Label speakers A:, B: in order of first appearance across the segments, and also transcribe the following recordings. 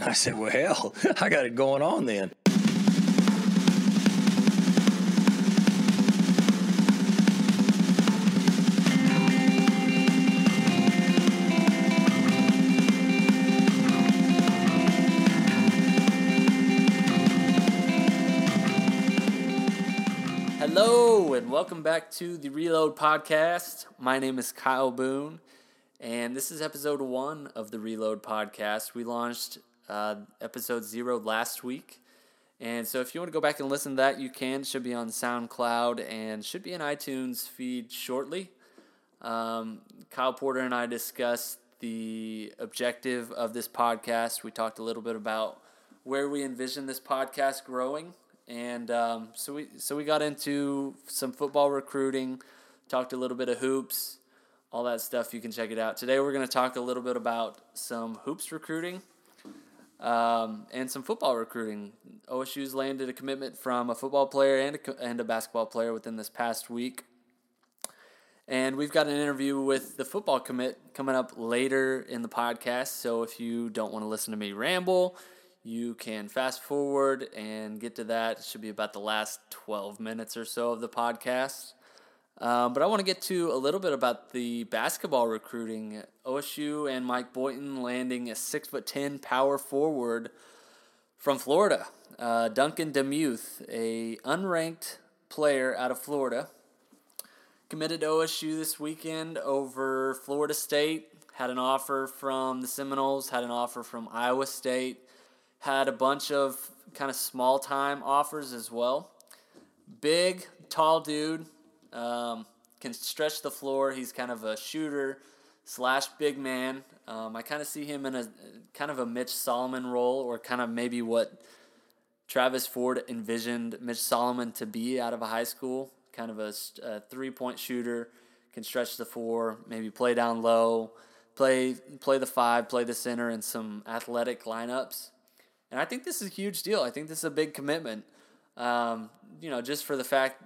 A: I said, Well, hell, I got it going on then.
B: Hello, and welcome back to the Reload Podcast. My name is Kyle Boone, and this is episode one of the Reload Podcast. We launched uh, episode zero last week. And so if you want to go back and listen to that, you can. It should be on SoundCloud and should be an iTunes feed shortly. Um, Kyle Porter and I discussed the objective of this podcast. We talked a little bit about where we envision this podcast growing and um, so we so we got into some football recruiting, talked a little bit of hoops, all that stuff. You can check it out. Today we're going to talk a little bit about some hoops recruiting, um, and some football recruiting. OSU's landed a commitment from a football player and a, and a basketball player within this past week. And we've got an interview with the football commit coming up later in the podcast. So if you don't want to listen to me ramble, you can fast forward and get to that. It should be about the last 12 minutes or so of the podcast. Um, but I want to get to a little bit about the basketball recruiting. OSU and Mike Boynton landing a six foot ten power forward from Florida. Uh, Duncan Demuth, a unranked player out of Florida, committed to OSU this weekend over Florida State. Had an offer from the Seminoles. Had an offer from Iowa State had a bunch of kind of small time offers as well. Big, tall dude, um, can stretch the floor. He's kind of a shooter slash big man. Um, I kind of see him in a kind of a Mitch Solomon role, or kind of maybe what Travis Ford envisioned Mitch Solomon to be out of a high school. Kind of a, a three point shooter, can stretch the floor, maybe play down low, play play the five, play the center, in some athletic lineups. And I think this is a huge deal. I think this is a big commitment. Um, you know, just for the fact,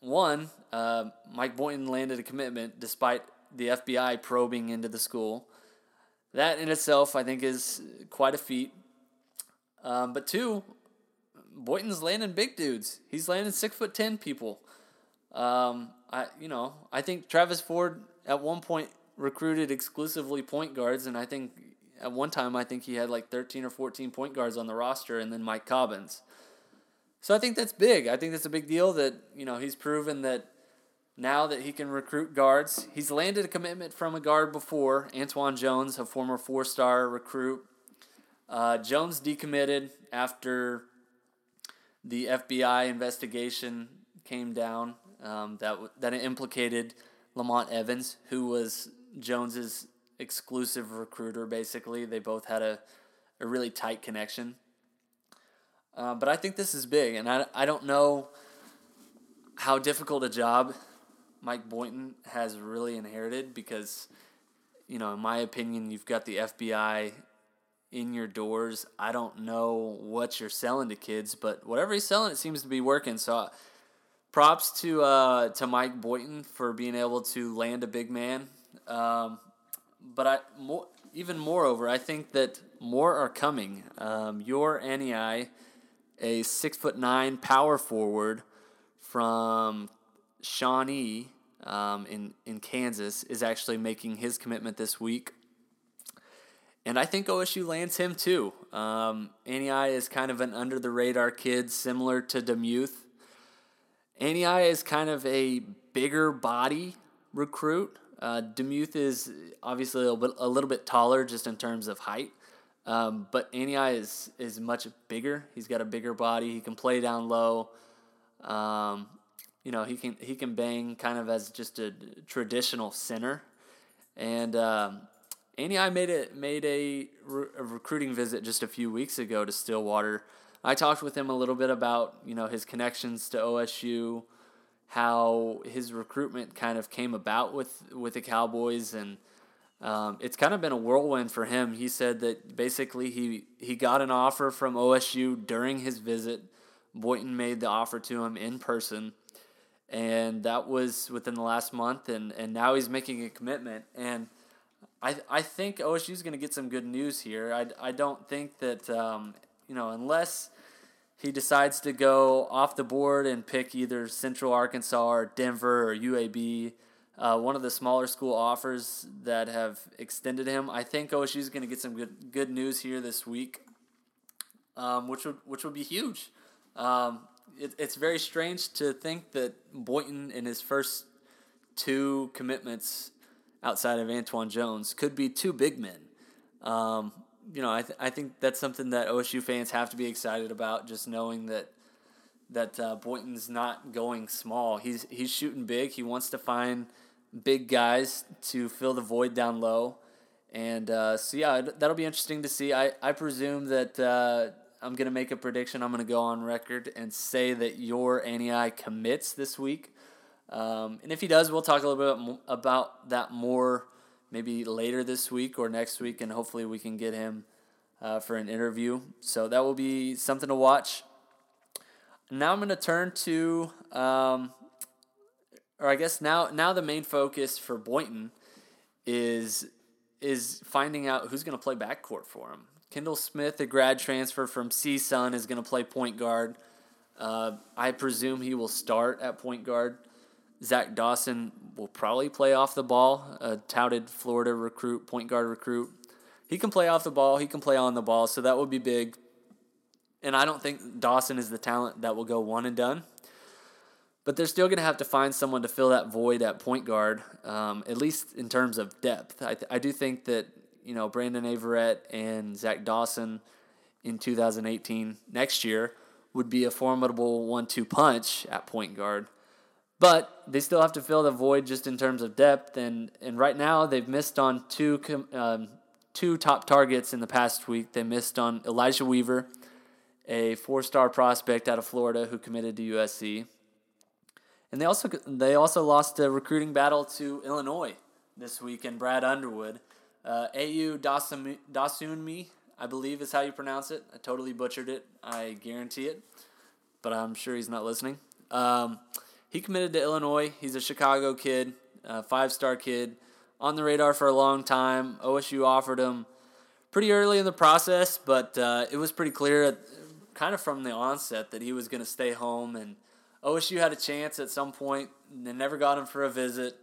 B: one, uh, Mike Boynton landed a commitment despite the FBI probing into the school. That in itself, I think, is quite a feat. Um, but two, Boynton's landing big dudes. He's landing six foot ten people. Um, I you know I think Travis Ford at one point recruited exclusively point guards, and I think at one time I think he had like 13 or 14 point guards on the roster and then Mike Cobbins. So I think that's big. I think that's a big deal that, you know, he's proven that now that he can recruit guards. He's landed a commitment from a guard before, Antoine Jones, a former four-star recruit. Uh, Jones decommitted after the FBI investigation came down um, that that implicated Lamont Evans, who was Jones's exclusive recruiter, basically. They both had a, a really tight connection. Uh, but I think this is big, and I, I don't know how difficult a job Mike Boynton has really inherited because, you know, in my opinion, you've got the FBI in your doors. I don't know what you're selling to kids, but whatever he's selling, it seems to be working. So, props to uh, to Mike Boynton for being able to land a big man. Um, but I more even moreover, I think that more are coming. Um, Yor Anei, a six foot nine power forward from Shawnee um, in in Kansas, is actually making his commitment this week. And I think OSU lands him too. Um, Anei is kind of an under the radar kid, similar to Demuth. Anei is kind of a bigger body recruit. Uh, Demuth is obviously a, bit, a little bit taller just in terms of height, um, but Anei is is much bigger. He's got a bigger body. He can play down low. Um, you know, he can he can bang kind of as just a traditional center. And um, Anei made it made a, re- a recruiting visit just a few weeks ago to Stillwater. I talked with him a little bit about you know his connections to OSU how his recruitment kind of came about with with the Cowboys and um, it's kind of been a whirlwind for him. He said that basically he he got an offer from OSU during his visit. Boynton made the offer to him in person, and that was within the last month. And and now he's making a commitment. And I I think OSU is going to get some good news here. I, I don't think that um, you know unless he decides to go off the board and pick either Central Arkansas or Denver or UAB, uh, one of the smaller school offers that have extended him. I think OSU is going to get some good good news here this week, um, which would which would be huge. Um, it, it's very strange to think that Boynton in his first two commitments outside of Antoine Jones could be two big men. Um, you know, I, th- I think that's something that OSU fans have to be excited about, just knowing that that uh, Boynton's not going small. He's he's shooting big. He wants to find big guys to fill the void down low, and uh, so yeah, that'll be interesting to see. I I presume that uh, I'm gonna make a prediction. I'm gonna go on record and say that Yor Anei commits this week. Um, and if he does, we'll talk a little bit about that more maybe later this week or next week, and hopefully we can get him uh, for an interview. So that will be something to watch. Now I'm going to turn to, um, or I guess now now the main focus for Boynton is is finding out who's going to play backcourt for him. Kendall Smith, a grad transfer from CSUN, is going to play point guard. Uh, I presume he will start at point guard. Zach Dawson will probably play off the ball, a touted Florida recruit, point guard recruit. He can play off the ball, he can play on the ball, so that would be big. And I don't think Dawson is the talent that will go one and done. But they're still going to have to find someone to fill that void at point guard, um, at least in terms of depth. I, th- I do think that, you know, Brandon Averette and Zach Dawson in 2018, next year, would be a formidable one two punch at point guard. But they still have to fill the void just in terms of depth, and, and right now they've missed on two um, two top targets in the past week. They missed on Elijah Weaver, a four star prospect out of Florida who committed to USC, and they also they also lost a recruiting battle to Illinois this week and Brad Underwood. Uh, Ayo Dosunmu, I believe is how you pronounce it. I totally butchered it. I guarantee it, but I'm sure he's not listening. Um, he committed to Illinois. He's a Chicago kid, a five star kid, on the radar for a long time. OSU offered him pretty early in the process, but uh, it was pretty clear, at, kind of from the onset, that he was going to stay home. And OSU had a chance at some point. They never got him for a visit.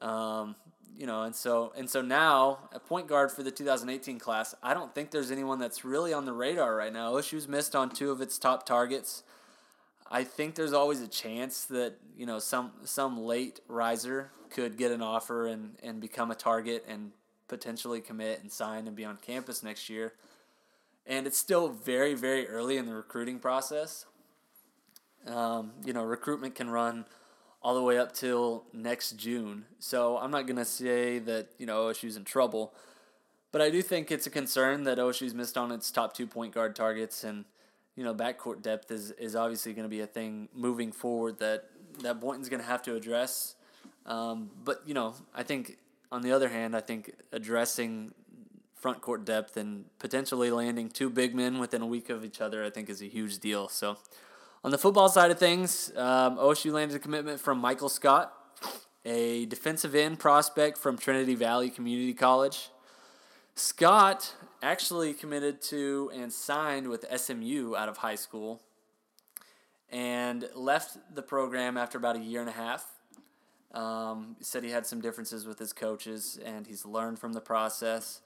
B: Um, you know, and so and so now a point guard for the 2018 class, I don't think there's anyone that's really on the radar right now. OSU's missed on two of its top targets. I think there's always a chance that you know some some late riser could get an offer and and become a target and potentially commit and sign and be on campus next year. And it's still very very early in the recruiting process. Um, you know, recruitment can run all the way up till next June. So I'm not gonna say that you know OSU's in trouble, but I do think it's a concern that OSU's missed on its top two point guard targets and you know, backcourt depth is, is obviously going to be a thing moving forward that, that Boynton's going to have to address. Um, but, you know, I think on the other hand, I think addressing front court depth and potentially landing two big men within a week of each other, I think is a huge deal. So, on the football side of things, um, OSU landed a commitment from Michael Scott, a defensive end prospect from Trinity Valley Community College. Scott actually committed to and signed with SMU out of high school and left the program after about a year and a half. Um, said he had some differences with his coaches and he's learned from the process.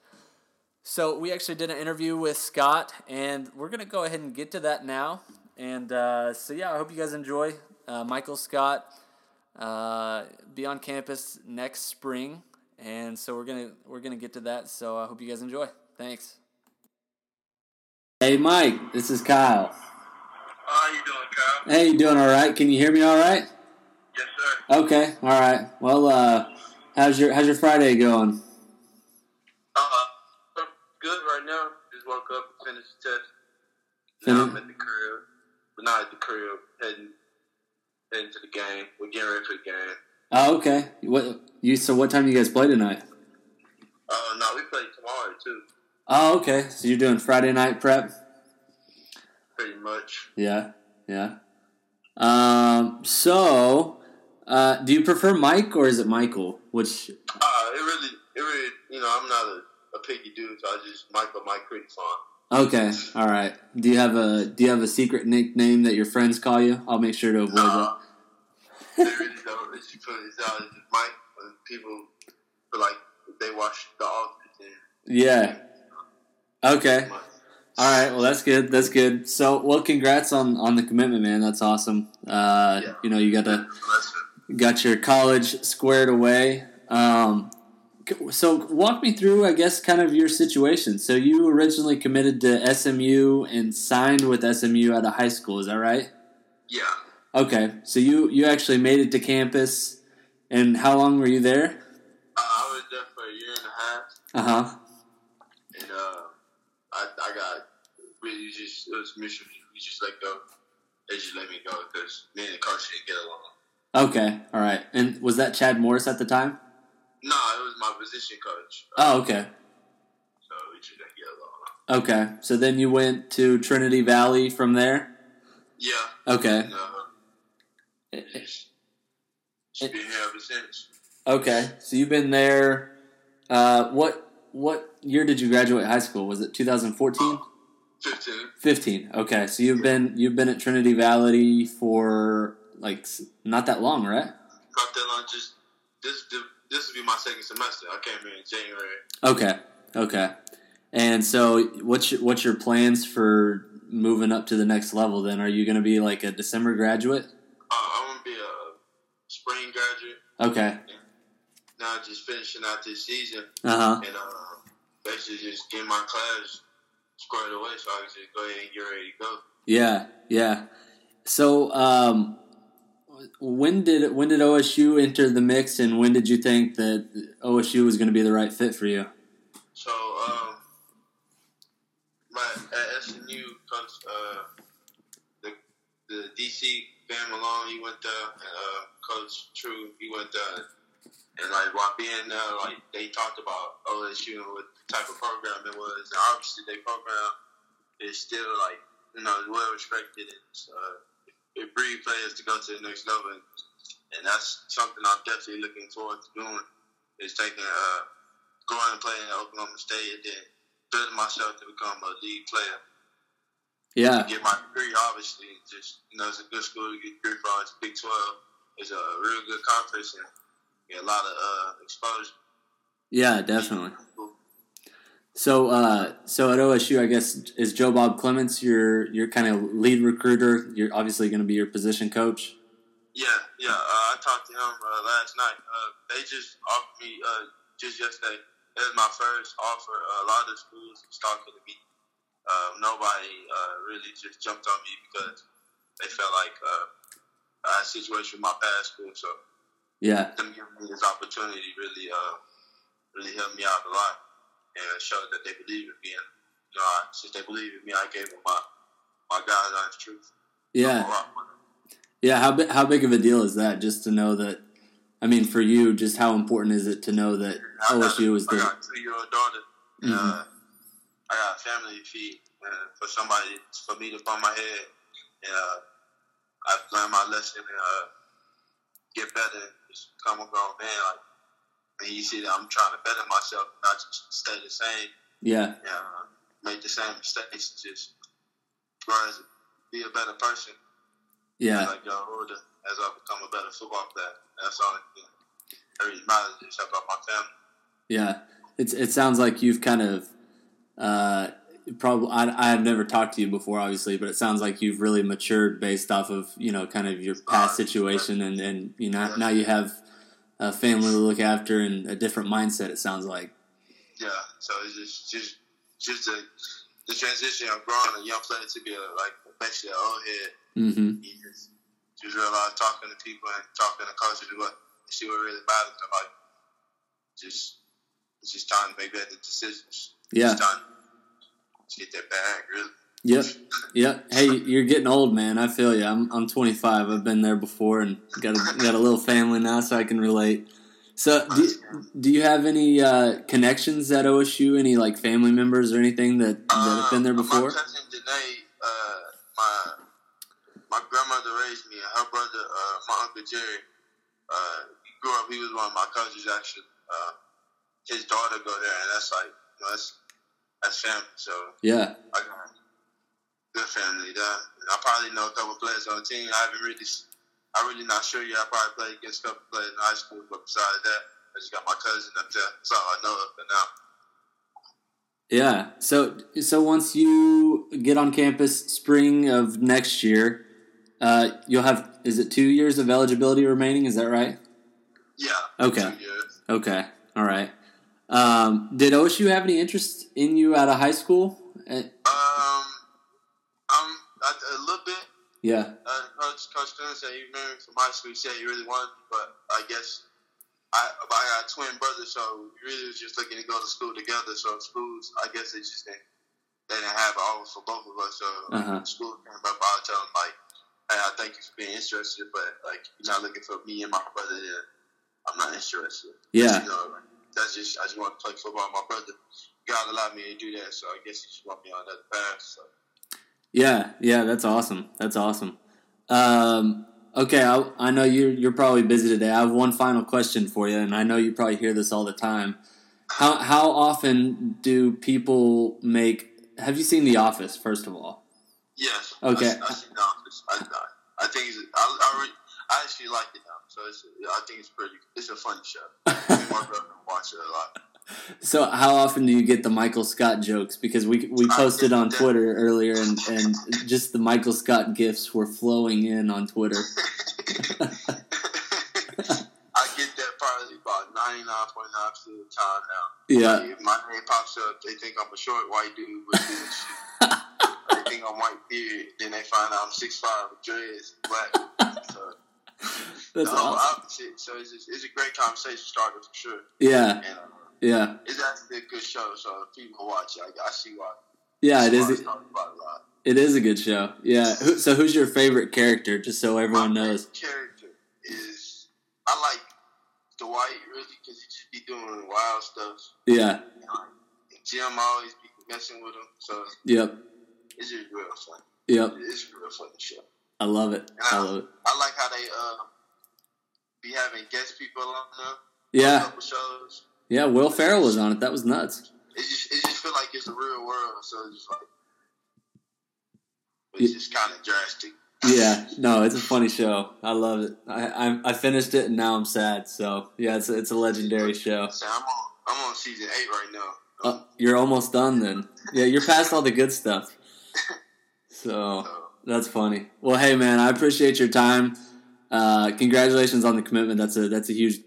B: So we actually did an interview with Scott, and we're gonna go ahead and get to that now. And uh, so yeah, I hope you guys enjoy. Uh, Michael Scott uh, be on campus next spring and so we're gonna we're gonna get to that. So I hope you guys enjoy. Thanks. Hey Mike, this is Kyle.
C: How you doing, Kyle?
B: Hey, you doing all right? Can you hear me all right?
C: Yes, sir.
B: Okay, all right. Well, uh, how's your how's your Friday going?
C: Uh, good right now. Just woke up, finished the test. Now I'm at the crib, but not at the. Heading heading to the game. We're getting ready for the game.
B: Oh, okay. What you? So, what time do you guys play tonight?
C: Uh, no, we play tomorrow too.
B: Oh, okay. So you're doing Friday night prep.
C: Pretty much.
B: Yeah, yeah. Um. So, uh, do you prefer Mike or is it Michael? Which?
C: Uh, it really, it really you know, I'm not a, a picky dude, so I just Michael Mike pretty fun.
B: Okay, all right. Do you have a Do you have a secret nickname that your friends call you? I'll make sure to avoid
C: Nah, they really don't. It's just put it out as Mike people like they watch The Office
B: that. Yeah. Okay. All right. Well, that's good. That's good. So, well, congrats on on the commitment, man. That's awesome. Uh,
C: Yeah.
B: you know, you got to got your college squared away. Um, so walk me through, I guess, kind of your situation. So you originally committed to SMU and signed with SMU out of high school. Is that right?
C: Yeah.
B: Okay. So you you actually made it to campus, and how long were you there?
C: Uh, I was there for a year and a half,
B: Uh huh.
C: and uh, I, I got really just it was mission. We just let go. They just let me go because me and the coach didn't get along.
B: Okay. All right. And was that Chad Morris at the time?
C: No, it was my position coach.
B: Oh, okay.
C: So we just didn't get along.
B: Okay. So then you went to Trinity Valley from there.
C: Yeah.
B: Okay.
C: And, uh, just, just been here ever since.
B: Okay. So you've been there. Uh, what what year did you graduate high school? Was it 2014?
C: Fifteen.
B: 15. Okay. So you've been you've been at Trinity Valley for like not that long, right?
C: Got that on just this. This will be my second semester. I came here in January.
B: Okay. Okay. And so what's your, what's your plans for moving up to the next level then? Are you going to be like a December graduate?
C: Uh, I'm gonna be a spring graduate.
B: Okay.
C: Now just finishing out this season
B: Uh-huh.
C: and uh, basically just getting my class squared away so I can just go ahead and get ready to go.
B: Yeah. Yeah. So um when did when did OSU enter the mix and when did you think that OSU was going to be the right fit for you?
C: So um, my at SMU, coach, uh, the the DC Van Malone, he went there, and uh, Coach True, he went there. And like while being there, like they talked about OSU and what type of program it was, and obviously their program is still like you know well respected and uh, it breed players to go to the next level, and, and that's something I'm definitely looking forward to doing. Is taking uh, going and playing at Oklahoma State and then building myself to become a league player.
B: Yeah.
C: Get my degree, obviously. Just you know, it's a good school to get degree from. It's Big Twelve. It's a real good conference and get a lot of uh, exposure.
B: Yeah, definitely. So, uh, so at OSU, I guess is Joe Bob Clements your your kind of lead recruiter? You're obviously going to be your position coach.
C: Yeah, yeah. Uh, I talked to him uh, last night. Uh, they just offered me uh, just yesterday. It was my first offer. Uh, a lot of schools was talking to me. Uh, nobody uh, really just jumped on me because they felt like uh, I had a situation with my past school. So
B: Yeah,
C: them giving me this opportunity really, uh, really helped me out a lot and showed that they believe in me. And you know, since they believe in me, I gave them my my God's honest truth.
B: yeah,
C: I'm a rock with them.
B: yeah. How bi- how big of a deal is that? Just to know that. I mean, for you, just how important is it to know that
C: I
B: OSU is
C: I
B: the?
C: got a two year old daughter. and,
B: Mhm.
C: Uh, I got a family to feed. Uh, for somebody, for me to bump my head, and uh, I've learned my lesson and uh, get better. and Just become a grown man. Like, and you see that I'm trying to better myself, not just stay the same.
B: Yeah,
C: uh, make the same mistakes. Just as be a better person.
B: yeah,
C: As I get older, as I become a better football player. That's all thing that really matters. Just help out my family.
B: yeah. It's it sounds like you've kind of. Uh, Probably, I, I have never talked to you before, obviously, but it sounds like you've really matured based off of you know kind of your past situation, and and you know now you have a family to look after and a different mindset. It sounds like.
C: Yeah. So it's just just just the the transition of growing a young player to be a, like eventually an old head.
B: Mm-hmm.
C: You just just realize talking to people and talking to coaches what see what really matters. And like just it's just time to make better decisions.
B: Yeah.
C: It's time to get that bag, really.
B: Yep. Yep. Hey, you're getting old, man. I feel you. I'm I'm 25. I've been there before, and got a, got a little family now, so I can relate. So, do, do you have any uh, connections at OSU? Any like family members or anything that, that have been there
C: Uh,
B: before?
C: My cousin Janae, uh, my my grandmother raised me, and her brother, uh, my uncle Jerry, uh, grew up. He was one of my cousins actually. Uh, his daughter go there, and that's like you know, that's that's family. So
B: Yeah.
C: I got good family. I probably know a couple players on the team. I haven't really, I'm really not sure yet. I probably played against a couple players in high school, but besides that, I just got my cousin up there. That's all I know of for now.
B: Yeah. So so once you get on campus spring of next year, uh, you'll have is it two years of eligibility remaining? Is that right?
C: Yeah.
B: Okay.
C: Two years.
B: Okay. All right. Um, did OSU have any interest in you out of high school? Uh,
C: Um, I'm I, a little bit.
B: Yeah.
C: Uh, Coach Coach Dunn said he remembered me from high school. He said he really wanted, me, but I guess I I got a twin brother, so we really was just looking to go to school together. So schools, I guess they just didn't they didn't have an offer for both of us. So
B: Uh-huh.
C: school came up, I'll tell them like, hey, I thank you for being interested, but like you're not looking for me and my brother. Then I'm not interested.
B: Yeah.
C: You know, that's just I just want to play football. with My brother, God allowed me to do that, so I guess he just want me on that path. So.
B: Yeah, yeah, that's awesome. That's awesome. Um, okay, I, I know you're you're probably busy today. I have one final question for you, and I know you probably hear this all the time. How how often do people make? Have you seen The Office? First of all,
C: Yes.
B: Okay.
C: I, I see the office. I, I, I think it's, I, I, re, I actually like it now. So it's, I think it's pretty. It's a funny show. My brother watch it a lot.
B: So how often do you get the Michael Scott jokes? Because we we posted on Twitter earlier, and and just the Michael Scott gifs were flowing in on Twitter.
C: I get that probably about ninety nine point nine percent of the time now.
B: Yeah,
C: Like, if my name pops up, they think I'm a short white dude with this they think I'm white beard. Then they find out I'm six five with dreads, black. So,
B: that's awesome.
C: So it's, just, it's a great conversation starter for sure.
B: Yeah,
C: And uh,
B: yeah,
C: it's actually a good show. So if people watch it, I, I see why.
B: yeah. It
C: I
B: is.
C: it's talked about a lot.
B: It is a good show. Yeah. Who, so who's your favorite character? Just so everyone
C: My
B: knows.
C: favorite character is I like Dwight really because he just be doing wild stuff.
B: Yeah.
C: And Jim always be messing with him, so
B: Yep.
C: it's just real fun.
B: Yep.
C: It's a real funny show.
B: I love it. I love it.
C: I like how they uh be having guest people on there. on A
B: Yeah.
C: couple shows.
B: Yeah. Will Ferrell was on it. That was nuts.
C: It just it just feel like it's the real world, so it's just like it's just kind of drastic.
B: Yeah. No, it's a funny show. I love it. I I, I finished it and now I'm sad. So yeah, it's a, it's a legendary show.
C: So I'm on I'm on season eight right now.
B: Uh, you're almost done then. Yeah, you're past all the good stuff. So
C: So,
B: that's funny. Well, hey man, I appreciate your time. Uh, congratulations on the commitment. That's a that's a huge